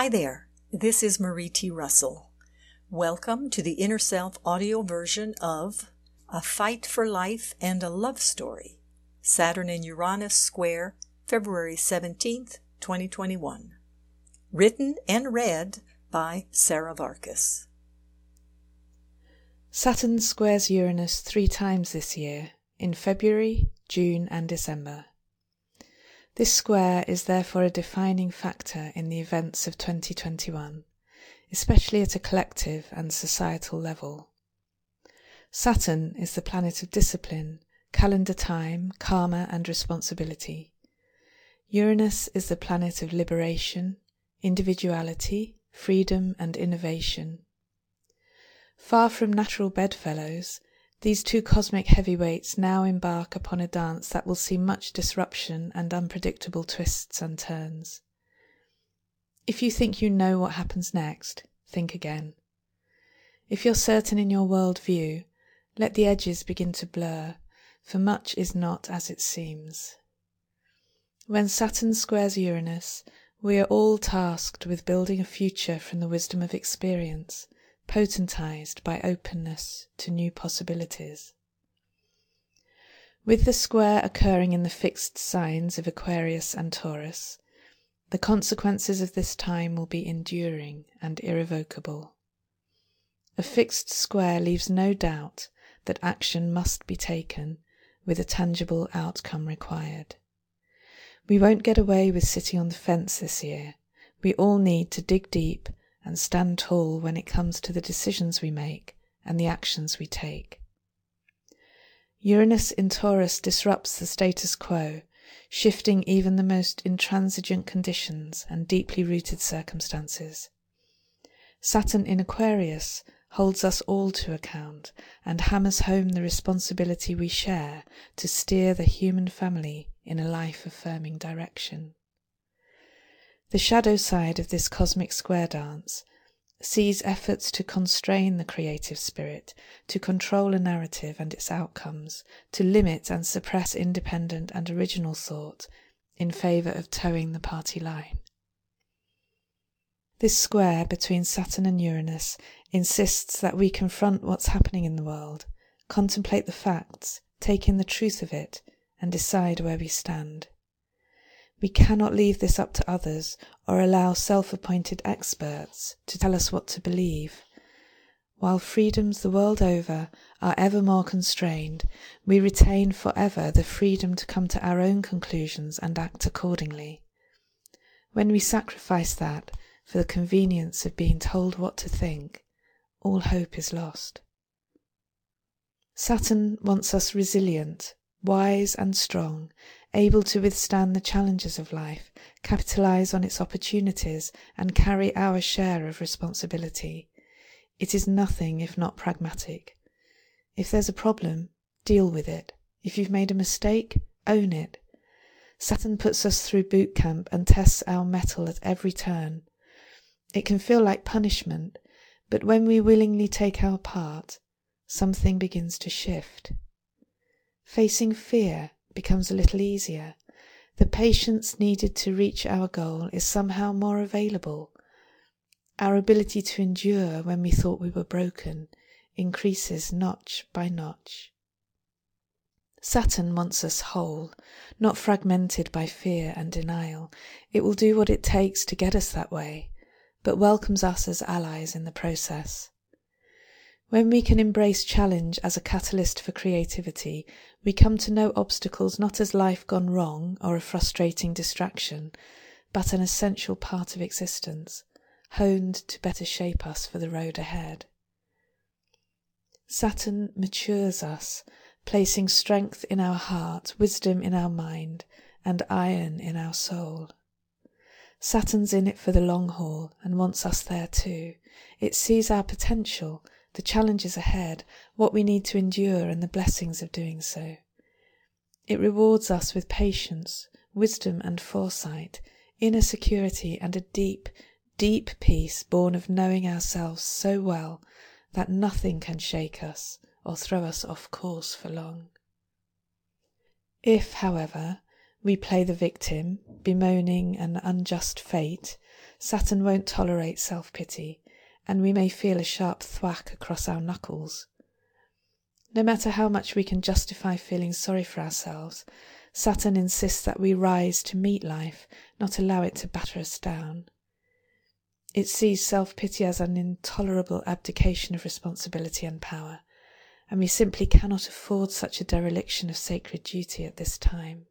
Hi there, this is Marie T. Russell. Welcome to the Inner Self audio version of A Fight for Life and a Love Story Saturn and Uranus Square, February 17th, 2021. Written and read by Sarah Varkas. Saturn squares Uranus three times this year in February, June, and December. This square is therefore a defining factor in the events of 2021, especially at a collective and societal level. Saturn is the planet of discipline, calendar time, karma, and responsibility. Uranus is the planet of liberation, individuality, freedom, and innovation. Far from natural bedfellows, these two cosmic heavyweights now embark upon a dance that will see much disruption and unpredictable twists and turns. If you think you know what happens next, think again. If you're certain in your world view, let the edges begin to blur, for much is not as it seems. When Saturn squares Uranus, we are all tasked with building a future from the wisdom of experience potentized by openness to new possibilities. With the square occurring in the fixed signs of Aquarius and Taurus, the consequences of this time will be enduring and irrevocable. A fixed square leaves no doubt that action must be taken with a tangible outcome required. We won't get away with sitting on the fence this year. We all need to dig deep and stand tall when it comes to the decisions we make and the actions we take. Uranus in Taurus disrupts the status quo, shifting even the most intransigent conditions and deeply rooted circumstances. Saturn in Aquarius holds us all to account and hammers home the responsibility we share to steer the human family in a life affirming direction. The shadow side of this cosmic square dance sees efforts to constrain the creative spirit, to control a narrative and its outcomes, to limit and suppress independent and original thought in favour of toeing the party line. This square between Saturn and Uranus insists that we confront what's happening in the world, contemplate the facts, take in the truth of it, and decide where we stand. We cannot leave this up to others or allow self appointed experts to tell us what to believe. While freedoms the world over are ever more constrained, we retain forever the freedom to come to our own conclusions and act accordingly. When we sacrifice that for the convenience of being told what to think, all hope is lost. Saturn wants us resilient, wise, and strong, able to withstand the challenges of life, capitalize on its opportunities, and carry our share of responsibility. It is nothing if not pragmatic. If there's a problem, deal with it. If you've made a mistake, own it. Saturn puts us through boot camp and tests our mettle at every turn. It can feel like punishment, but when we willingly take our part, something begins to shift. Facing fear becomes a little easier. The patience needed to reach our goal is somehow more available. Our ability to endure when we thought we were broken increases notch by notch. Saturn wants us whole, not fragmented by fear and denial. It will do what it takes to get us that way, but welcomes us as allies in the process. When we can embrace challenge as a catalyst for creativity, we come to know obstacles not as life gone wrong or a frustrating distraction, but an essential part of existence, honed to better shape us for the road ahead. Saturn matures us, placing strength in our heart, wisdom in our mind, and iron in our soul. Saturn's in it for the long haul and wants us there too. It sees our potential the challenges ahead, what we need to endure, and the blessings of doing so. It rewards us with patience, wisdom, and foresight, inner security, and a deep, deep peace born of knowing ourselves so well that nothing can shake us or throw us off course for long. If, however, we play the victim, bemoaning an unjust fate, Saturn won't tolerate self pity, and we may feel a sharp thwack across our knuckles. No matter how much we can justify feeling sorry for ourselves, Saturn insists that we rise to meet life, not allow it to batter us down. It sees self pity as an intolerable abdication of responsibility and power, and we simply cannot afford such a dereliction of sacred duty at this time.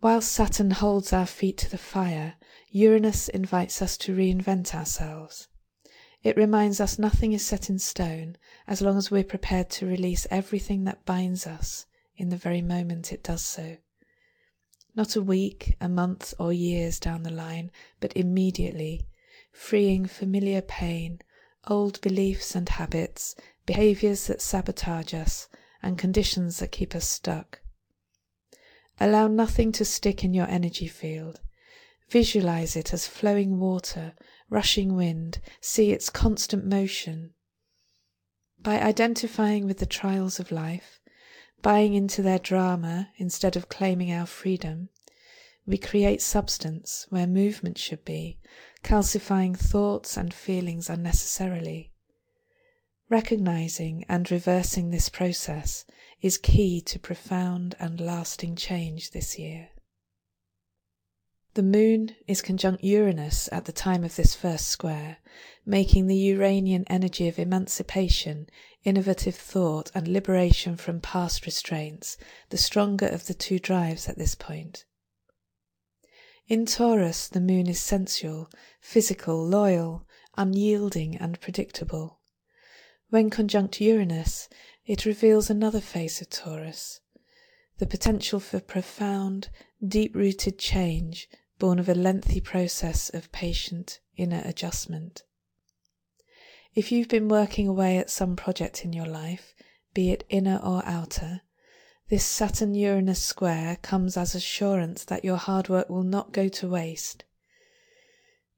While Saturn holds our feet to the fire, Uranus invites us to reinvent ourselves. It reminds us nothing is set in stone as long as we're prepared to release everything that binds us in the very moment it does so. Not a week, a month, or years down the line, but immediately, freeing familiar pain, old beliefs and habits, behaviors that sabotage us, and conditions that keep us stuck. Allow nothing to stick in your energy field. Visualize it as flowing water rushing wind, see its constant motion. By identifying with the trials of life, buying into their drama instead of claiming our freedom, we create substance where movement should be, calcifying thoughts and feelings unnecessarily. Recognizing and reversing this process is key to profound and lasting change this year. The moon is conjunct Uranus at the time of this first square, making the Uranian energy of emancipation, innovative thought, and liberation from past restraints the stronger of the two drives at this point. In Taurus, the moon is sensual, physical, loyal, unyielding, and predictable. When conjunct Uranus, it reveals another face of Taurus the potential for profound, deep rooted change born of a lengthy process of patient inner adjustment. If you've been working away at some project in your life, be it inner or outer, this Saturn Uranus square comes as assurance that your hard work will not go to waste.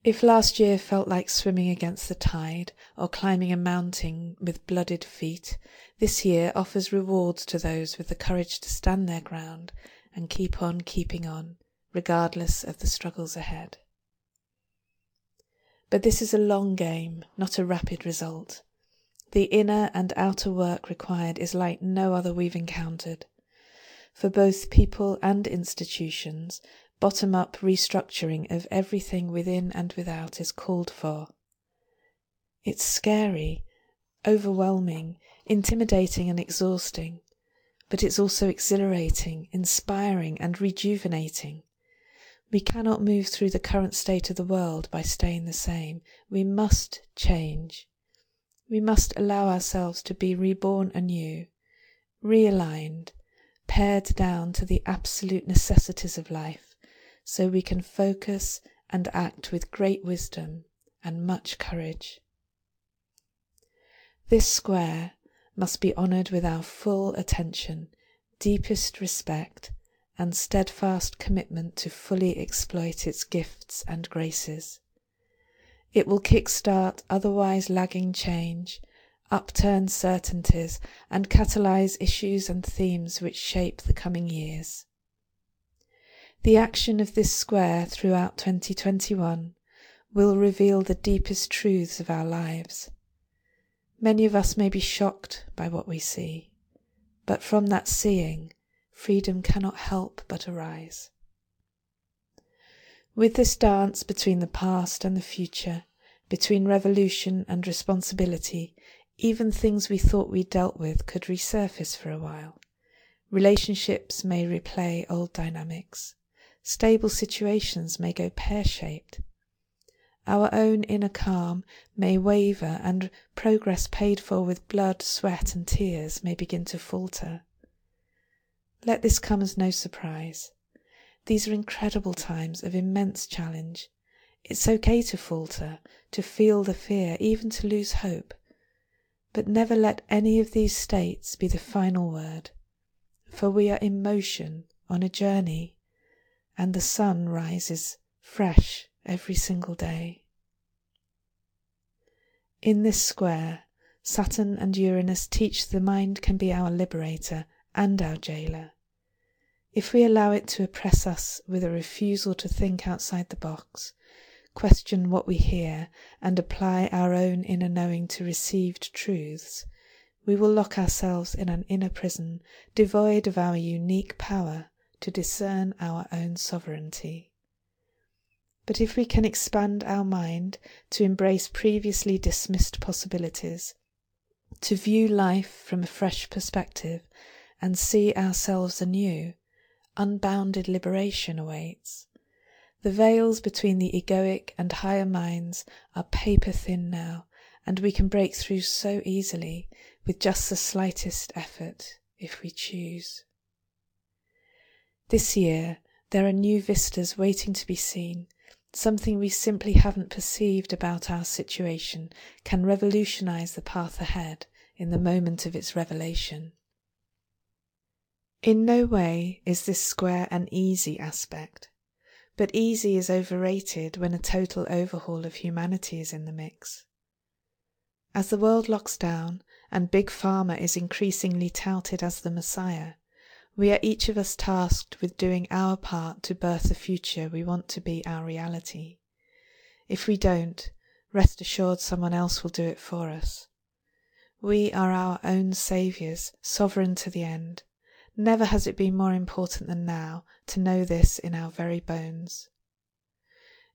If last year felt like swimming against the tide or climbing a mountain with blooded feet, this year offers rewards to those with the courage to stand their ground and keep on keeping on regardless of the struggles ahead. But this is a long game, not a rapid result. The inner and outer work required is like no other we've encountered. For both people and institutions, bottom up restructuring of everything within and without is called for. It's scary, overwhelming, intimidating, and exhausting, but it's also exhilarating, inspiring, and rejuvenating. We cannot move through the current state of the world by staying the same. We must change. We must allow ourselves to be reborn anew, realigned, pared down to the absolute necessities of life, so we can focus and act with great wisdom and much courage. This square must be honoured with our full attention, deepest respect, and steadfast commitment to fully exploit its gifts and graces. It will kickstart otherwise lagging change, upturn certainties, and catalyze issues and themes which shape the coming years. The action of this square throughout 2021 will reveal the deepest truths of our lives. Many of us may be shocked by what we see, but from that seeing, freedom cannot help but arise. With this dance between the past and the future, between revolution and responsibility, even things we thought we dealt with could resurface for a while. Relationships may replay old dynamics. Stable situations may go pear shaped. Our own inner calm may waver, and progress paid for with blood, sweat, and tears may begin to falter. Let this come as no surprise. These are incredible times of immense challenge. It's okay to falter, to feel the fear, even to lose hope. But never let any of these states be the final word, for we are in motion on a journey, and the sun rises fresh every single day. In this square, Saturn and Uranus teach the mind can be our liberator and our jailer. if we allow it to oppress us with a refusal to think outside the box, question what we hear, and apply our own inner knowing to received truths, we will lock ourselves in an inner prison devoid of our unique power to discern our own sovereignty. But if we can expand our mind to embrace previously dismissed possibilities, to view life from a fresh perspective, and see ourselves anew, unbounded liberation awaits. The veils between the egoic and higher minds are paper thin now, and we can break through so easily with just the slightest effort if we choose. This year, there are new vistas waiting to be seen. Something we simply haven't perceived about our situation can revolutionize the path ahead in the moment of its revelation. In no way is this square an easy aspect, but easy is overrated when a total overhaul of humanity is in the mix. As the world locks down and Big Pharma is increasingly touted as the Messiah, we are each of us tasked with doing our part to birth the future we want to be our reality. If we don't, rest assured someone else will do it for us. We are our own saviours, sovereign to the end, Never has it been more important than now to know this in our very bones.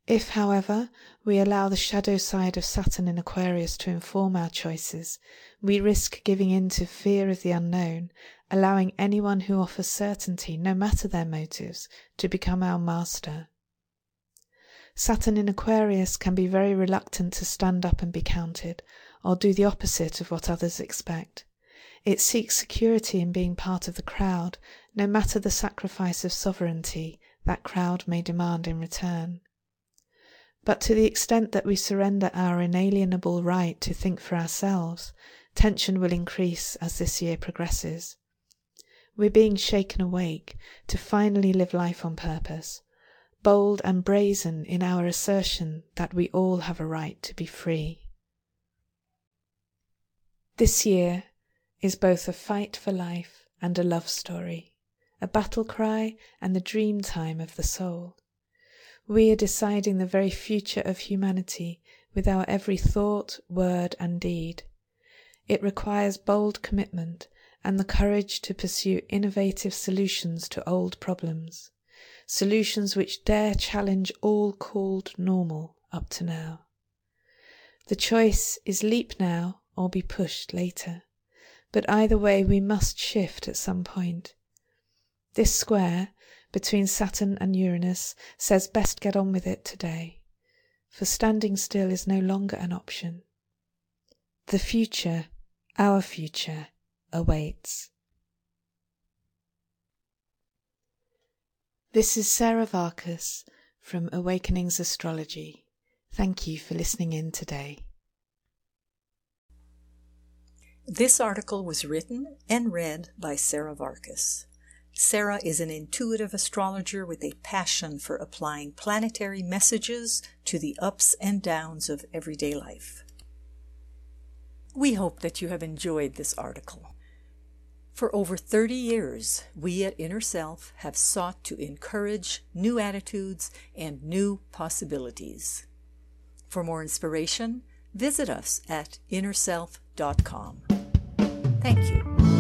If, however, we allow the shadow side of Saturn in Aquarius to inform our choices, we risk giving in to fear of the unknown, allowing anyone who offers certainty, no matter their motives, to become our master. Saturn in Aquarius can be very reluctant to stand up and be counted, or do the opposite of what others expect. It seeks security in being part of the crowd, no matter the sacrifice of sovereignty that crowd may demand in return. But to the extent that we surrender our inalienable right to think for ourselves, tension will increase as this year progresses. We're being shaken awake to finally live life on purpose, bold and brazen in our assertion that we all have a right to be free. This year, is both a fight for life and a love story, a battle cry and the dream time of the soul. We are deciding the very future of humanity with our every thought, word, and deed. It requires bold commitment and the courage to pursue innovative solutions to old problems, solutions which dare challenge all called normal up to now. The choice is leap now or be pushed later but either way we must shift at some point. This square between Saturn and Uranus says best get on with it today, for standing still is no longer an option. The future, our future, awaits. This is Sarah Varkas from Awakenings Astrology. Thank you for listening in today. This article was written and read by Sarah Varkas. Sarah is an intuitive astrologer with a passion for applying planetary messages to the ups and downs of everyday life. We hope that you have enjoyed this article. For over 30 years, we at Inner Self have sought to encourage new attitudes and new possibilities. For more inspiration, visit us at innerself.com. Thank you.